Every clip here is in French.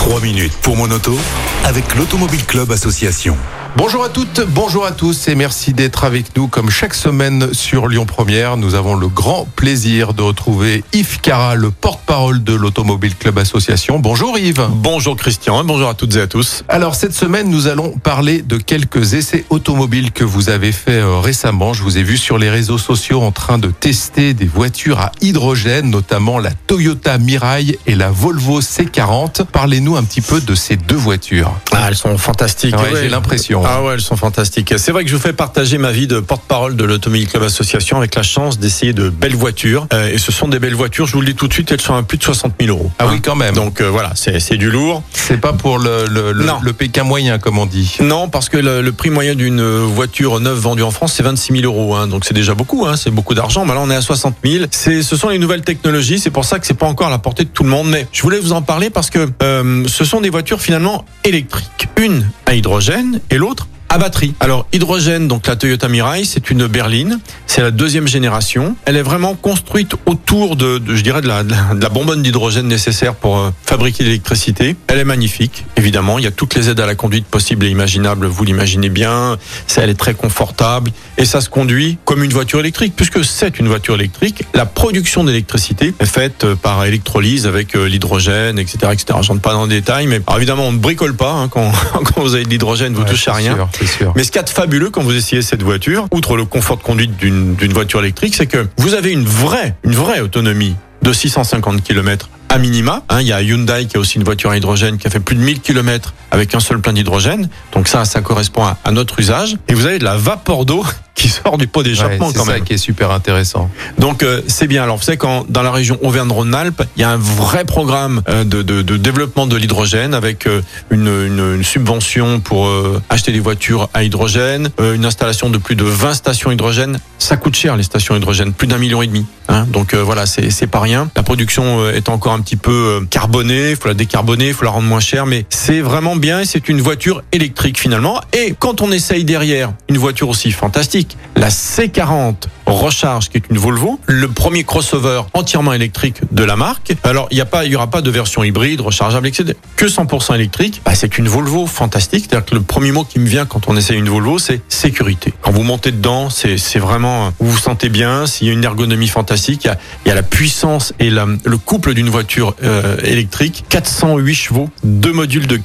Trois minutes pour mon auto avec l'Automobile Club Association. Bonjour à toutes, bonjour à tous et merci d'être avec nous comme chaque semaine sur Lyon Première. Nous avons le grand plaisir de retrouver Yves Cara, le porte-parole de l'Automobile Club Association. Bonjour Yves. Bonjour Christian, bonjour à toutes et à tous. Alors cette semaine, nous allons parler de quelques essais automobiles que vous avez fait euh, récemment. Je vous ai vu sur les réseaux sociaux en train de tester des voitures à hydrogène, notamment la Toyota Mirai et la Volvo C40. Parlez-nous un petit peu de ces deux voitures. Ah, elles sont fantastiques. Ouais, J'ai l'impression. Ah ouais, elles sont fantastiques. C'est vrai que je vous fais partager ma vie de porte-parole de l'Automobile Club Association avec la chance d'essayer de belles voitures. Euh, et ce sont des belles voitures, je vous le dis tout de suite, elles sont à plus de 60 000 euros. Ah oui, quand même. Donc euh, voilà, c'est du lourd. C'est pas pour le, le, le, le Pékin moyen, comme on dit. Non, parce que le, prix moyen d'une voiture neuve vendue en France, c'est 26 000 euros. Hein, donc c'est déjà beaucoup, hein, c'est beaucoup d'argent. Mais là, on est à 60 000. C'est, ce sont les nouvelles technologies. C'est pour ça que c'est pas encore à la portée de tout le monde. Mais je voulais vous en parler parce que euh, ce sont des voitures finalement électriques. Une à hydrogène et l'autre à batterie. Alors hydrogène, donc la Toyota Mirai, c'est une berline, c'est la deuxième génération. Elle est vraiment construite autour de, de, je dirais, de la, de la, de la bonbonne d'hydrogène nécessaire pour euh, fabriquer l'électricité. Elle est magnifique, évidemment. Il y a toutes les aides à la conduite possibles et imaginables. Vous l'imaginez bien. Ça, elle est très confortable et ça se conduit comme une voiture électrique, puisque c'est une voiture électrique. La production d'électricité est faite euh, par électrolyse avec euh, l'hydrogène, etc., etc. Je rentre pas dans les détails, mais alors, évidemment, on ne bricole pas hein, quand, quand vous avez de l'hydrogène, vous Ouais, touchez à rien. sûr, Mais ce qu'il y a de fabuleux quand vous essayez cette voiture, outre le confort de conduite d'une d'une voiture électrique, c'est que vous avez une vraie, une vraie autonomie de 650 km à minima. Hein, il y a Hyundai qui a aussi une voiture à hydrogène qui a fait plus de 1000 km avec un seul plein d'hydrogène. Donc ça, ça correspond à, à notre usage. Et vous avez de la vapeur d'eau qui sort du pot Ouais, d'échappement c'est quand ça même. qui est super intéressant. Donc euh, c'est bien. Alors vous savez quand dans la région Auvergne-Rhône-Alpes, il y a un vrai programme euh, de, de, de développement de l'hydrogène avec euh, une, une, une subvention pour euh, acheter des voitures à hydrogène, une installation de plus de 20 stations hydrogène. Ça coûte cher les stations hydrogène, plus d'un million et demi. Hein Donc voilà, c'est c'est pas rien. La production est encore un petit peu euh, carbonée, il faut la décarboner, il faut la rendre moins chère, mais c'est vraiment bien. C'est une voiture électrique finalement. Et quand on essaye derrière une voiture aussi fantastique, la C40 Recharge, qui est une Volvo, le premier crossover entièrement électrique de la marque. Alors il y a pas, il aura pas de version hybride, rechargeable, etc. Que 100% électrique. Bah, c'est une Volvo fantastique. C'est-à-dire que le premier mot qui me vient quand on essaye une Volvo, c'est sécurité. Quand vous montez dedans, c'est c'est vraiment, vous vous sentez bien. S'il y a une ergonomie fantastique, il y a, la puissance et le couple d'une voiture euh, électrique. 408 chevaux, deux modules de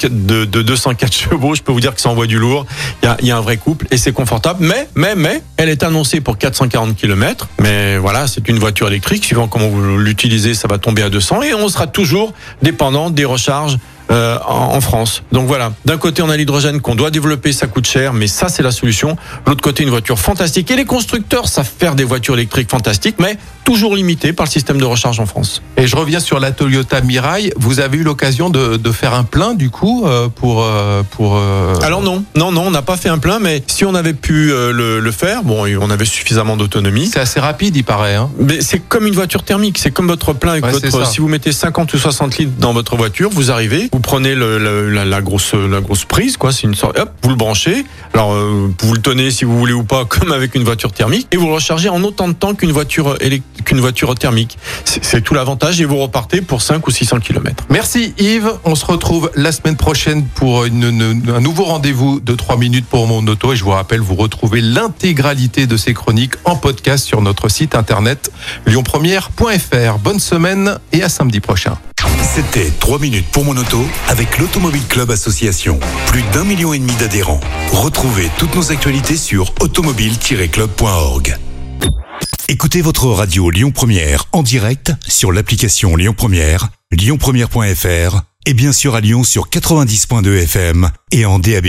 204 chevaux. Je peux vous dire que ça envoie du lourd. Il y a, il y a un vrai couple et c'est confortable. Mais, mais, mais, elle est annoncée pour 440 Mais voilà, c'est une voiture électrique. Suivant comment vous l'utilisez, ça va tomber à 200 et on sera toujours dépendant des recharges. Euh, en, en France. Donc voilà, d'un côté on a l'hydrogène qu'on doit développer, ça coûte cher, mais ça c'est la solution. L'autre côté une voiture fantastique et les constructeurs savent faire des voitures électriques fantastiques, mais toujours limitées par le système de recharge en France. Et je reviens sur la Toyota Mirai. Vous avez eu l'occasion de, de faire un plein du coup euh, pour euh, pour. euh, Alors non, non, non, on n'a pas fait un plein, mais si on avait pu euh, le, le faire, bon, on avait suffisamment d'autonomie. c'est assez rapide, il paraît. Hein. Mais c'est comme une voiture thermique, c'est comme votre plein avec Ouais, votre. Si vous mettez 50 ou 60 litres dans votre voiture, vous arrivez, vous prenez la, grosse prise, quoi. C'est une sorte, vous le branchez. Alors euh, vous le tenez si vous voulez ou pas, comme avec une voiture thermique, et vous le rechargez en autant de temps qu'une voiture qu'une voiture thermique. C'est tout l'avantage, et vous repartez pour 5 ou 600 km. Merci Yves. On se retrouve la semaine prochaine pour un nouveau rendez-vous de 3 minutes pour mon auto. Et je vous rappelle, vous retrouvez l'intégralité de ces chroniques en podcast sur notre site internet lyonpremière.fr. Bonne semaine et à samedi prochain. C'était 3 minutes pour mon auto avec l'Automobile Club Association. Plus d'un million et demi d'adhérents. Retrouvez toutes nos actualités sur automobile-club.org. Écoutez votre radio Lyon Première en direct sur l'application Lyon Première, lyonpremière.fr et bien sûr à Lyon sur 90.2 FM et en DAB+.